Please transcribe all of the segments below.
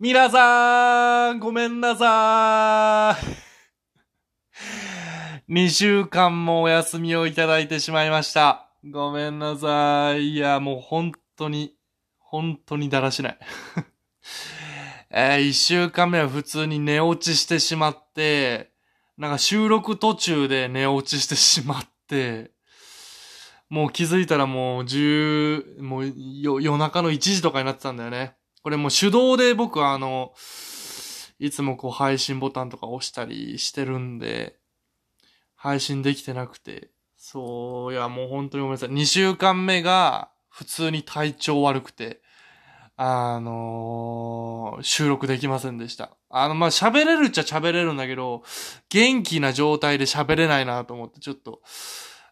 皆さん、ごめんなさい。2週間もお休みをいただいてしまいました。ごめんなさい。いや、もう本当に、本当にだらしない。えー、1週間目は普通に寝落ちしてしまって、なんか収録途中で寝落ちしてしまって、もう気づいたらもう10、もう夜中の1時とかになってたんだよね。これも手動で僕はあの、いつもこう配信ボタンとか押したりしてるんで、配信できてなくて。そう、いやもう本当にごめんなさい。2週間目が普通に体調悪くて、あのー収録できませんでした。あの、ま、喋れるっちゃ喋れるんだけど、元気な状態で喋れないなと思って、ちょっと、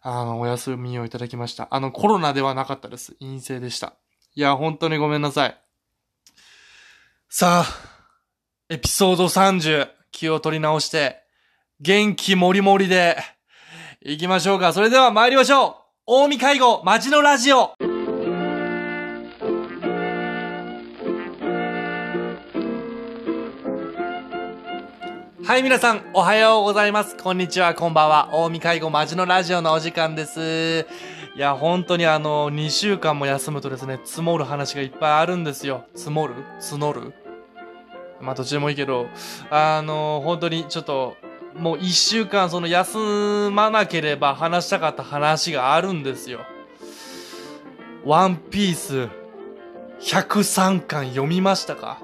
あの、お休みをいただきました。あの、コロナではなかったです。陰性でした。いや、本当にごめんなさい。さあ、エピソード30、気を取り直して、元気もりもりで、行きましょうか。それでは参りましょう近江介護、街のラジオはい、皆さん、おはようございます。こんにちは、こんばんは。近江介護マジのラジオのお時間です。いや、本当にあの、2週間も休むとですね、積もる話がいっぱいあるんですよ。積もる？募る？まあ、どっちでもいいけど、あの、本当にちょっと、もう1週間その休まなければ話したかった話があるんですよ。ワンピース103巻読みましたか？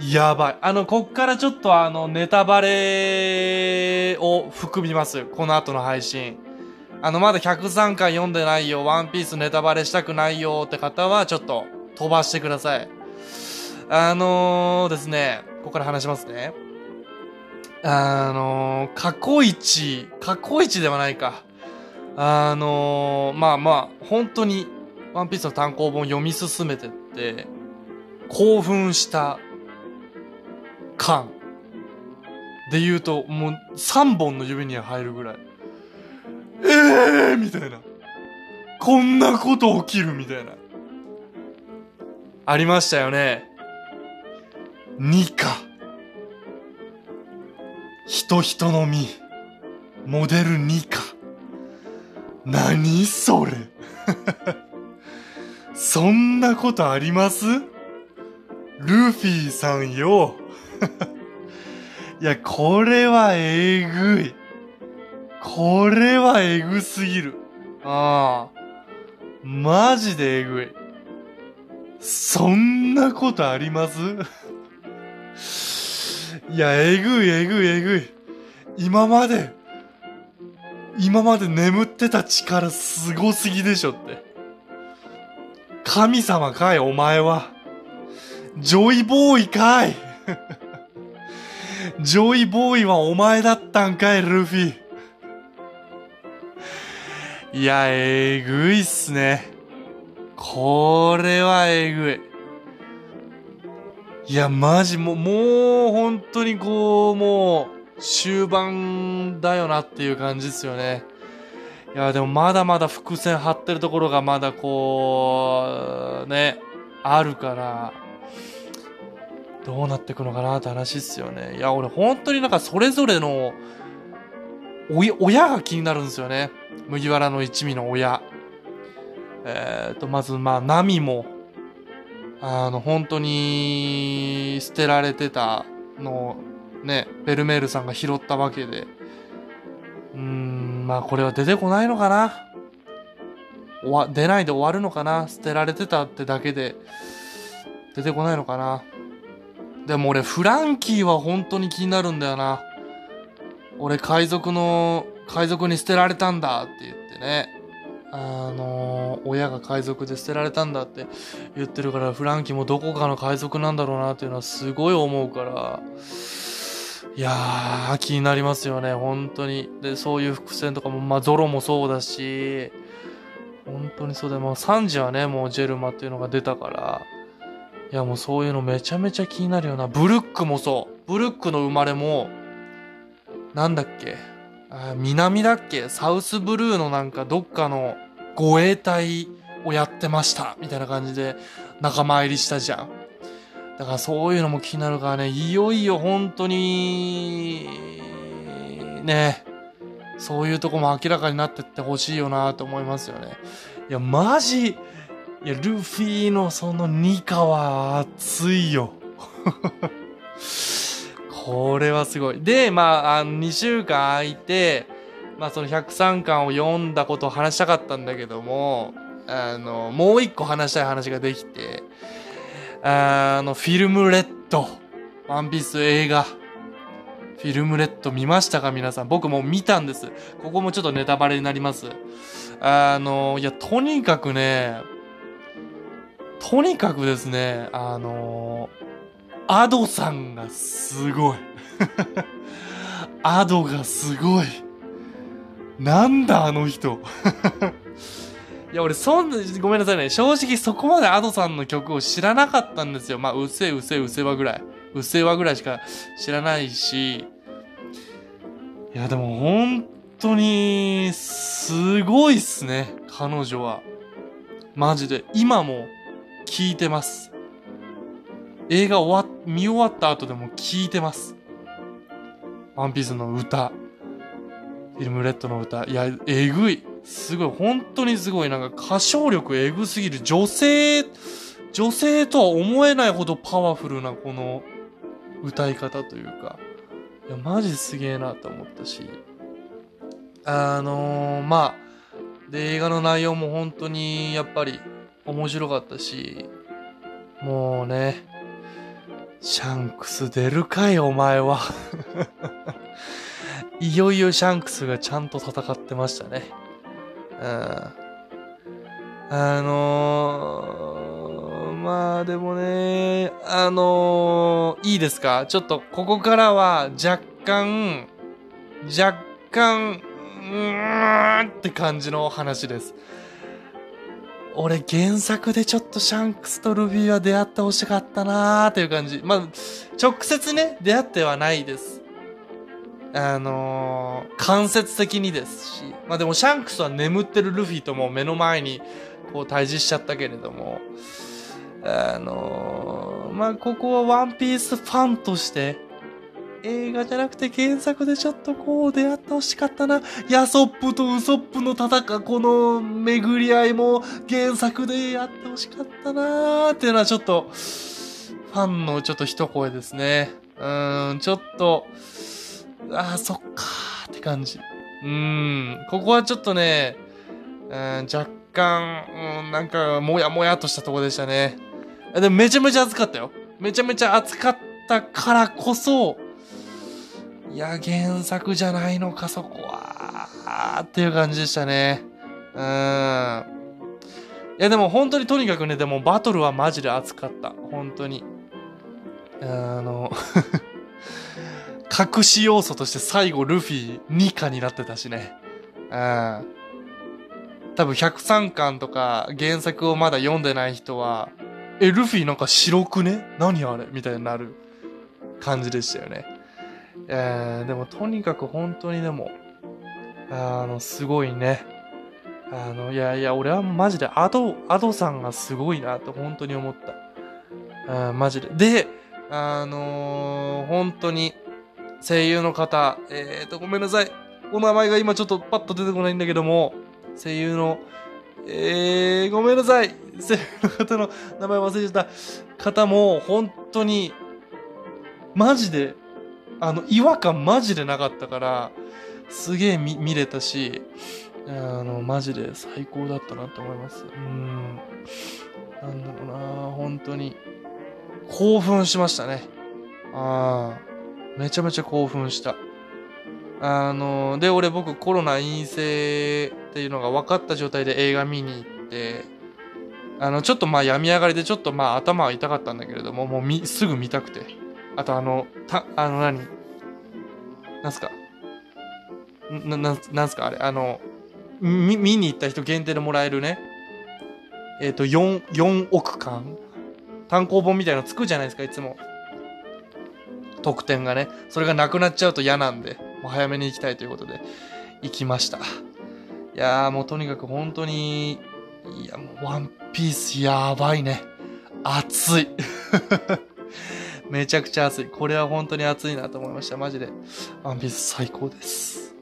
やばい。あの、こっからちょっとあの、ネタバレを含みます。この後の配信。あの、まだ103巻読んでないよ、ワンピースネタバレしたくないよって方は、ちょっと飛ばしてください。あのー、ですね、ここから話しますね。あのー、過去一、過去一ではないか。あのー、まあまあ、本当に、ワンピースの単行本読み進めてって、興奮した感で言うと、もう3本の指には入るぐらい。ええー、みたいな。こんなこと起きるみたいな。ありましたよね。ニカ。人人の実。モデルニカ。何それ そんなことあります？ルフィさんよ。いや、これはえぐい。これはえぐすぎる。ああ。マジでえぐい。そんなことあります？いや、えぐいえぐいえぐい。今まで、今まで眠ってた力すごすぎでしょって。神様かい、お前は。ジョイボーイかい。ジョイボーイはお前だったんかい、ルフィ。いや、えぐいっすね。これはえぐい。いや、マジ、もう、もう、本当にこう、もう、終盤だよなっていう感じですよね。いや、でもまだまだ伏線張ってるところがまだこう、ね、あるから、どうなってくのかなって話っすよね。いや、俺本当になんかそれぞれの、お、親が気になるんですよね。麦わらの一味の親。えーと、まず、まあ、ナミも、あの、本当に、捨てられてたのをね、ベルメールさんが拾ったわけで、うーん、まあ、これは出てこないのかな。わ、出ないで終わるのかな。捨てられてたってだけで、出てこないのかな。でも俺、フランキーは本当に気になるんだよな。俺、海賊の、海賊に捨てられたんだって言ってね。あの親が海賊で捨てられたんだって言ってるから、フランキーもどこかの海賊なんだろうなっていうのはすごい思うから、いやー、気になりますよね、本当に。で、そういう伏線とかも、まあ、ゾロもそうだし、本当にそうだよ。まあ、サンジはね、もうジェルマっていうのが出たから、いや、もうそういうのめちゃめちゃ気になるよな。ブルックもそう。ブルックの生まれも、なんだっけ？あ南だっけ？サウスブルーのなんかどっかの護衛隊をやってました。みたいな感じで仲間入りしたじゃん。だからそういうのも気になるからね、いよいよ本当に、ね、そういうとこも明らかになってってほしいよなと思いますよね。いや、マジ、いや、ルフィのそのニカは熱いよ。これはすごい。で、まあ、あの、2週間空いて、まあ、その103巻を読んだことを話したかったんだけども、あの、もう一個話したい話ができて、あの、フィルムレッド、ワンピース映画、フィルムレッド見ましたか皆さん？僕も見たんです。ここもちょっとネタバレになります。あの、いや、とにかくね、とにかくですね、あの、アドさんがすごい。アドがすごい。なんだあの人。いや、俺、そんな、ごめんなさいね。正直そこまでアドさんの曲を知らなかったんですよ。まあ、うせうせうせわぐらい。うせわぐらいしか知らないし。いや、でも本当に、すごいっすね。彼女は。マジで。今も聞いてます。映画終わ、見終わった後でも聞いてます。ワンピースの歌。フィルムレッドの歌。いや、えぐい。すごい。本当にすごい。なんか歌唱力えぐすぎる。女性、女性とは思えないほどパワフルなこの歌い方というか。いや、マジすげえなと思ったし。あのー、まあ、で、映画の内容も本当にやっぱり面白かったし、もうね、シャンクス出るかい、お前は。いよいよシャンクスがちゃんと戦ってましたね。うん。あのー、まあでもね、あのー、いいですか？ちょっとここからは若干、若干、うーんって感じの話です。俺原作でちょっとシャンクスとルフィは出会ってほしかったなーっていう感じ。まあ、直接ね、出会ってはないです。あのー、間接的にですし。まあでもシャンクスは眠ってるルフィとも目の前にこう対峙しちゃったけれども、あのー、まあここはワンピースファンとして、映画じゃなくて原作でちょっとこう出会ってほしかったな。ヤソップとウソップの戦、この巡り合いも原作でやってほしかったなーっていうのはちょっと、ファンのちょっと一声ですね。うーん、ちょっと、ああ、そっかーって感じ。うーん、ここはちょっとね、うん、若干、うん、なんか、もやもやとしたとこでしたね。でもめちゃめちゃ暑かったよ。めちゃめちゃ暑かったからこそ、いや、原作じゃないのか、そこは。っていう感じでしたね。うん。いや、でも本当にとにかくね、でもバトルはマジで熱かった。本当に。あの 隠し要素として最後ルフィ2課になってたしね。うん。多分103巻とか原作をまだ読んでない人は、え、ルフィなんか白くね？何あれ？みたいになる感じでしたよね。えー、でもとにかく本当にでも、あの、すごいね。あの、いやいや、俺はマジでアド、アドさんがすごいなって本当に思った。あマジで。で、あのー、本当に、声優の方、えーと、ごめんなさい。お名前が今ちょっとパッと出てこないんだけども、声優の、えー、ごめんなさい。声優の方の名前忘れてた方も、本当に、マジであの、違和感マジでなかったから、すげえ見、れたし、あの、マジで最高だったなと思います。うん。なんだろうな本当に。興奮しましたね。ああ。めちゃめちゃ興奮した。あの、で、俺僕コロナ陰性っていうのが分かった状態で映画見に行って、あの、ちょっとまあ病み上がりでちょっとまあ頭は痛かったんだけれども、もうみ、すぐ見たくて。あとあの、た、あの何？なんすか？な、な、なんすか？あれあの、み、見に行った人限定でもらえるね？えっ、ー、と、4、4億巻単行本みたいなのつくじゃないですか、いつも。特典がね。それがなくなっちゃうと嫌なんで、もう早めに行きたいということで、行きました。いやーもうとにかく本当に、いやもうワンピースやばいね。熱い。めちゃくちゃ暑い。これは本当に暑いなと思いました。マジで。ワンピース最高です。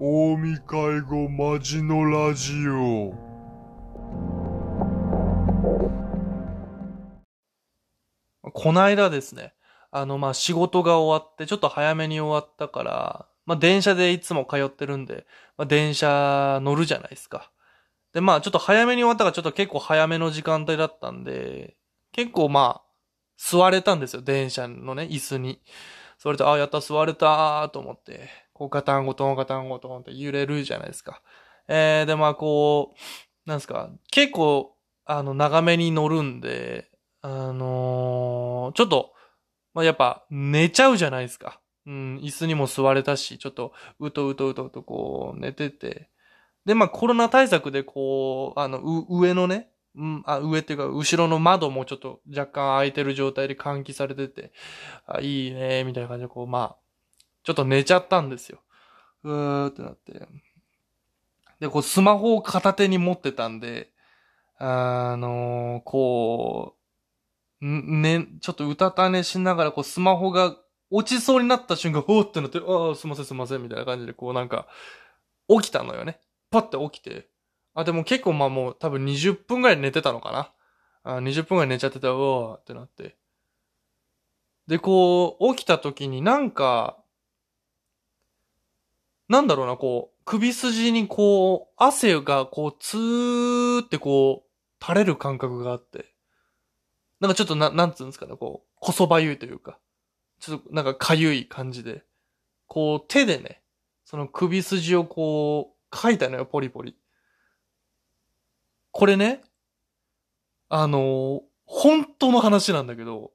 大見会後マジのラジオこないだですね。あの、ま、仕事が終わって、ちょっと早めに終わったから、まあ、電車でいつも通ってるんで、まあ、電車乗るじゃないですか。で、まあ、ちょっと早めに終わったから、ちょっと結構早めの時間帯だったんで、結構まあ、座れたんですよ、電車のね、椅子に。それで、ああ、やった、座れたーと思って、こう、ガタンゴトンガタンゴトンって揺れるじゃないですか。えー、で、まあ、こう、なんですか、結構、あの、長めに乗るんで、あのーちょっと、まあ、やっぱ寝ちゃうじゃないですか。うん、椅子にも座れたし、ちょっとうとうとうとうとこう寝てて。で、まあコロナ対策でこう、あの、う上のね、うん、あ、上っていうか後ろの窓もちょっと若干開いてる状態で換気されてて、あ、いいね、みたいな感じでこう、まあ、ちょっと寝ちゃったんですよ。うーってなって。で、こうスマホを片手に持ってたんで、あのこうね、ちょっとうたた寝しながら、こう、スマホが落ちそうになった瞬間、ほーってなって、ああ、すいませんすいません、みたいな感じで、こうなんか、起きたのよね。パッて起きて。あ、でも結構まあもう多分20分ぐらい寝てたのかな？あ20分ぐらい寝ちゃってた、うわーってなって。で、こう、起きた時になんか、なんだろうな、こう、首筋にこう、汗がこう、ツーってこう、垂れる感覚があって。なんかちょっとな、なんつうんですかね、こう、こそばゆいというか、ちょっとなんかかゆい感じで、こう手でね、その首筋をこう、掻いたのよ、ポリポリ。これね、あのー本当の話なんだけど、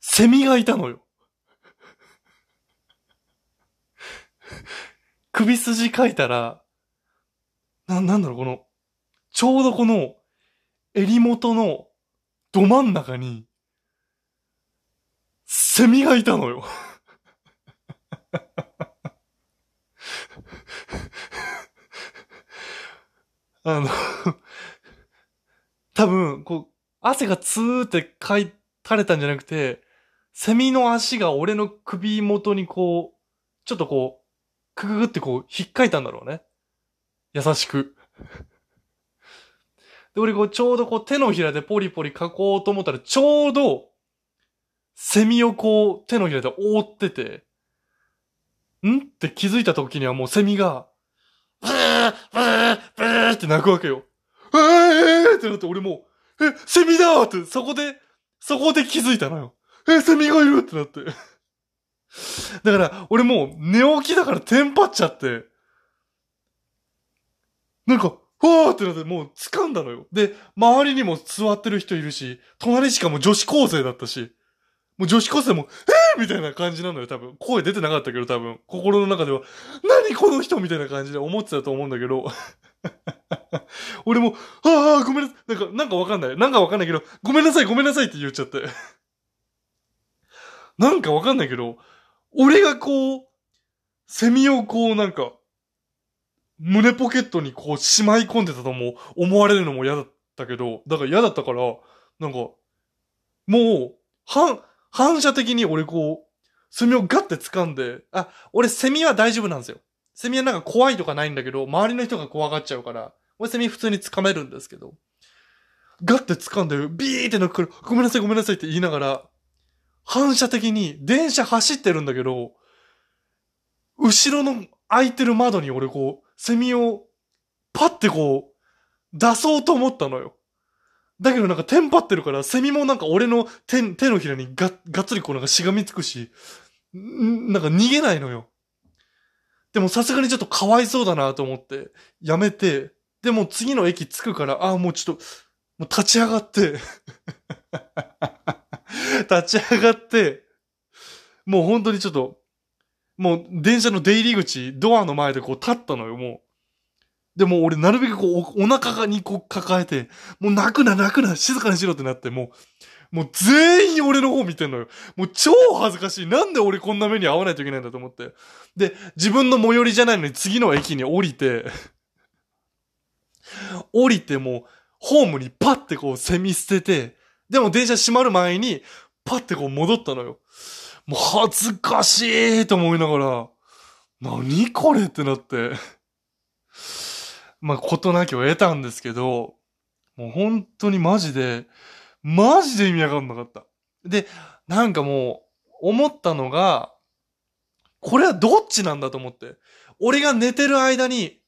セミがいたのよ。首筋書いたら、な、なんだろう、この、ちょうどこの、襟元のど真ん中に、セミがいたのよ。あの、多分、こう、汗がツーってかい、垂れたんじゃなくて、セミの足が俺の首元にこう、ちょっとこう、くぐぐってこう、引っかいたんだろうね。優しく。で、俺こう、ちょうどこう、手のひらでポリポリ掻こうと思ったら、ちょうど、セミをこう、手のひらで覆ってて、ん？って気づいた時にはもうセミが、ブーブーブーって鳴くわけよ。えーってなって俺もう、え、セミだって、そこで、そこで気づいたのよ。え、セミがいるってなって。だから、俺もう寝起きだからテンパっちゃって、なんか、ふわーってなってもう掴んだのよ。で、周りにも座ってる人いるし、隣しかも女子高生だったし、もう女子高生も、えーみたいな感じなのよ、多分。声出てなかったけど、多分。心の中では、何この人みたいな感じで思ってたと思うんだけど。俺も、ああ、ごめんなさい。なんか、なんかわかんない。なんかわかんないけど、ごめんなさい、ごめんなさいって言っちゃって。なんかわかんないけど、俺がこう、セミをこうなんか、胸ポケットにこうしまい込んでたとも思われるのも嫌だったけど、だから嫌だったから、なんか、もう、反、反射的に俺こう、セミをガッて掴んで、あ、俺セミは大丈夫なんですよ。セミはなんか怖いとかないんだけど、周りの人が怖がっちゃうから、俺セミ普通に掴めるんですけど、ガッて掴んで、ビーってなくから、ごめんなさいごめんなさいって言いながら、反射的に電車走ってるんだけど、後ろの開いてる窓に俺こう、セミをパッてこう、出そうと思ったのよ。だけどなんかテンパってるから、セミもなんか俺の手、手のひらにががっつりこうなんかしがみつくし、なんか逃げないのよ。でもさすがにちょっとかわいそうだなと思って、やめて、でも次の駅着くから、ああ、もうちょっと、もう立ち上がって、立ち上がって、もう本当にちょっと、もう電車の出入り口、ドアの前でこう立ったのよ、もうでも俺なるべくこうおお腹にこう抱えて、もう泣くな泣くな静かにしろってなって、もう、もう全員俺の方見てんのよ。もう超恥ずかしい。なんで俺こんな目に遭わないといけないんだと思って。で、自分の最寄りじゃないのに次の駅に降りて、降りてもう、ホームにパッてこうセミ捨てて、でも電車閉まる前に、パッてこう戻ったのよ。もう恥ずかしいと思いながら、何これってなって。まあ、ことなきを得たんですけど、もう本当にマジで、マジで意味わかんなかった。で、なんかもう、思ったのが、これはどっちなんだと思って。俺が寝てる間に、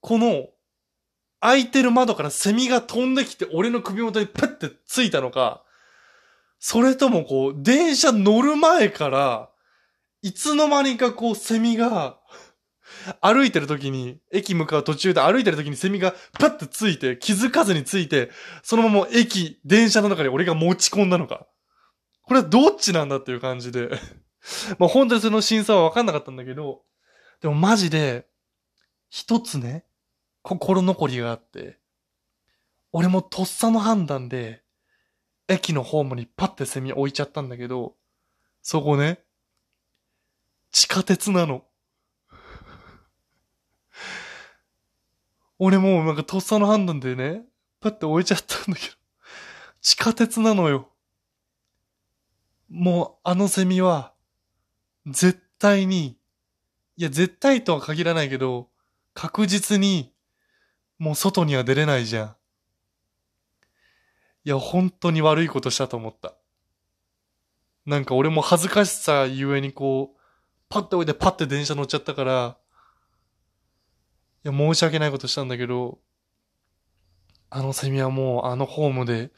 この、開いてる窓からセミが飛んできて俺の首元にペッてついたのか、それともこう、電車乗る前から、いつの間にかこう、セミが、歩いてる時に、駅向かう途中で歩いてる時にセミがパッてついて、気づかずについて、そのまま駅、電車の中に俺が持ち込んだのか。これはどっちなんだっていう感じで。まあ本当にその審査は分かんなかったんだけど、でもマジで、一つね、心残りがあって、俺もとっさの判断で、駅のホームにパッてセミ置いちゃったんだけど、そこね、地下鉄なの。俺もうなんかとっさの判断でね、パッて置いちゃったんだけど、地下鉄なのよ。もうあのセミは、絶対に、いや絶対とは限らないけど、確実に、もう外には出れないじゃん。いや、本当に悪いことしたと思った。なんか俺も恥ずかしさゆえにこう、パッて置いてパッて電車乗っちゃったから、いや、申し訳ないことしたんだけど、あのセミはもうあのホームで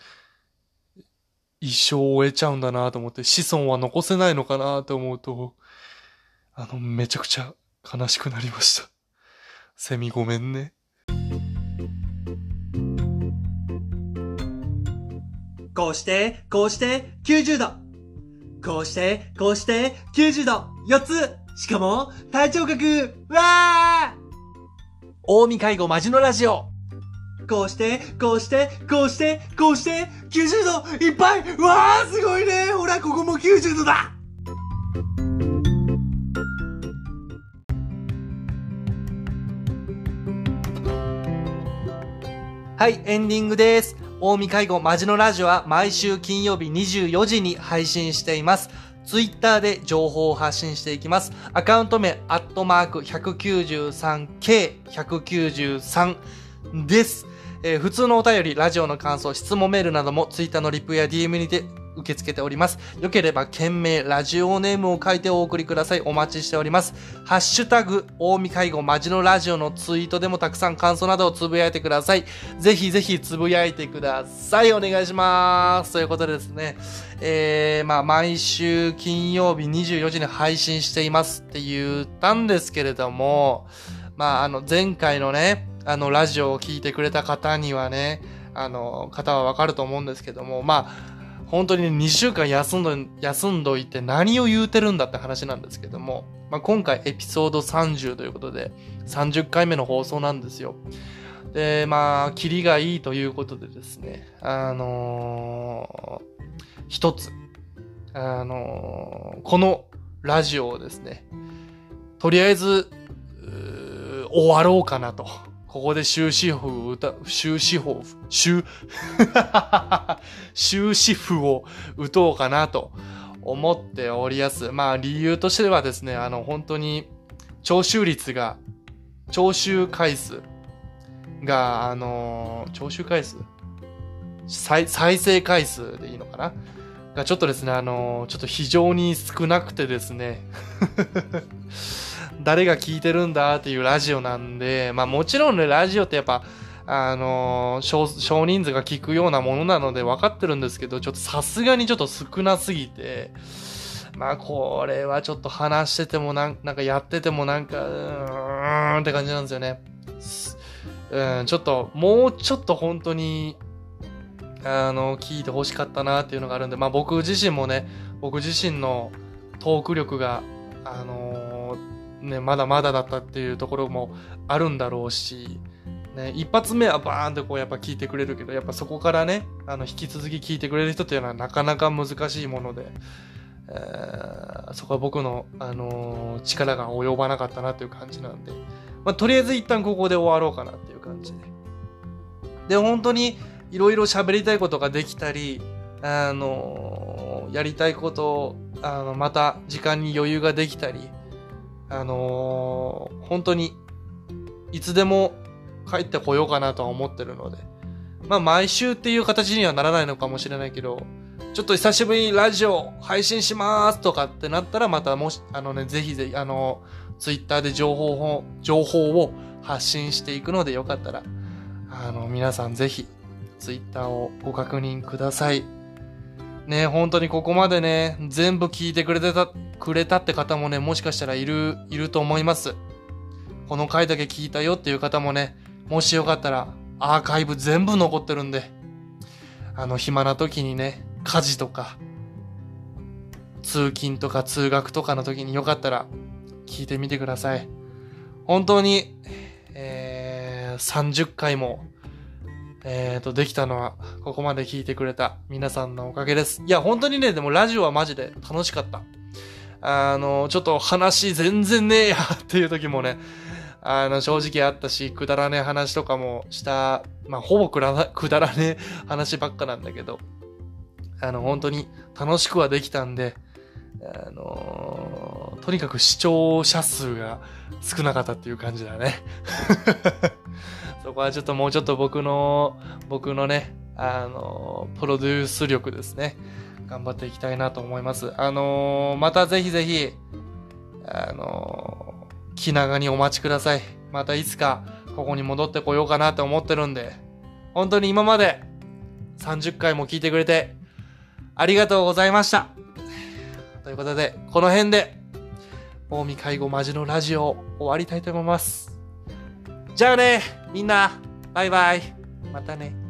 一生終えちゃうんだなと思って、子孫は残せないのかなと思うと、あの、めちゃくちゃ悲しくなりました。セミごめんね。こうして、こうして、90度。こうして、こうして、90度。4つ。しかも、体調角。わー大見介護マジのラジオこうして、こうして、こうして、こうして、90度いっぱいわーすごいねほら、ここも90度だはい、エンディングです。大見介護マジのラジオは毎週金曜日24時に配信しています。ツイッターで情報を発信していきます。アカウント名、アットマーク 193K193 です。えー普通のお便り、ラジオの感想、質問メールなどもツイッターのリプや DM にて受け付けております。よければ、件名、ラジオネームを書いてお送りください。お待ちしております。ハッシュタグ、大見介護マジのラジオのツイートでもたくさん感想などをつぶやいてください。ぜひぜひつぶやいてください。お願いします。ということでですね、えー、まあ、毎週金曜日24時に配信していますって言ったんですけれども、まあ、あの、前回のね、あの、ラジオを聞いてくれた方にはね、あの、方はわかると思うんですけども、まあ、本当に2週間休んど、休んどいて何を言うてるんだって話なんですけども、まあ、今回エピソード30ということで、30回目の放送なんですよ。で、まあ、キリがいいということでですね、あのー一つ、あのーこのラジオをですね、とりあえず、終わろうかなと。ここで終止符を打た、終止符、終、終止符を打とうかなと思っておりやす。まあ理由としてはですね、あの本当に聴取率が、聴取回数が、あのー聴取回数？再再生回数でいいのかな？がちょっとですね、あのーちょっと非常に少なくてですね、誰が聞いてるんだっていうラジオなんで、まあもちろんね、ラジオってやっぱ、あの少、少人数が聞くようなものなので分かってるんですけど、ちょっとさすがにちょっと少なすぎて、まあこれはちょっと話しててもなんなんかやっててもなんか、うーんって感じなんですよね。うん、ちょっと、もうちょっと本当に、あの、聞いて欲しかったなっていうのがあるんで、まあ僕自身もね、僕自身のトーク力が、あのーね、まだまだだったっていうところもあるんだろうし、ね、一発目はバーンってこうやっぱ聞いてくれるけど、やっぱそこからね、あの、引き続き聞いてくれる人っていうのはなかなか難しいもので、えーそこは僕の、あのー力が及ばなかったなっていう感じなんで、まあ、とりあえず一旦ここで終わろうかなっていう感じで。で、本当にいろいろ喋りたいことができたり、あのーやりたいことを、あの、また時間に余裕ができたり、あのー本当にいつでも帰ってこようかなとは思ってるので、まあ毎週っていう形にはならないのかもしれないけど、ちょっと久しぶりにラジオ配信しますとかってなったらまたもし、あのね、ぜひぜひ、あの、ツイッターで情報を、情報を発信していくのでよかったら、あの、皆さんぜひ、ツイッターをご確認ください。ね、本当にここまでね、全部聞いてくれてた、くれたって方もね、もしかしたらいる、いると思います。この回だけ聞いたよっていう方もね、もしよかったら、アーカイブ全部残ってるんで、あの、暇な時にね、家事とか、通勤とか通学とかの時によかったら、聞いてみてください。本当に、えー、30回も、えーと、できたのは、ここまで聞いてくれた皆さんのおかげです。いや、本当にね、でもラジオはマジで楽しかった。あの、ちょっと話全然ねえやっていう時もね、あの、正直あったし、くだらねえ話とかもした、まあ、ほぼくだら くだらねえ話ばっかなんだけど、あの、本当に楽しくはできたんで、あのとにかく視聴者数が少なかったっていう感じだね。こはちょっともうちょっと僕の、僕のね、あのプロデュース力ですね。頑張っていきたいなと思います。あのーまたぜひぜひ、あのー気長にお待ちください。またいつかここに戻ってこようかなと思ってるんで、本当に今まで30回も聞いてくれてありがとうございました。ということで、この辺で、近江介護マジのラジオ終わりたいと思います。じゃあね、みんな、バイバイ。またね。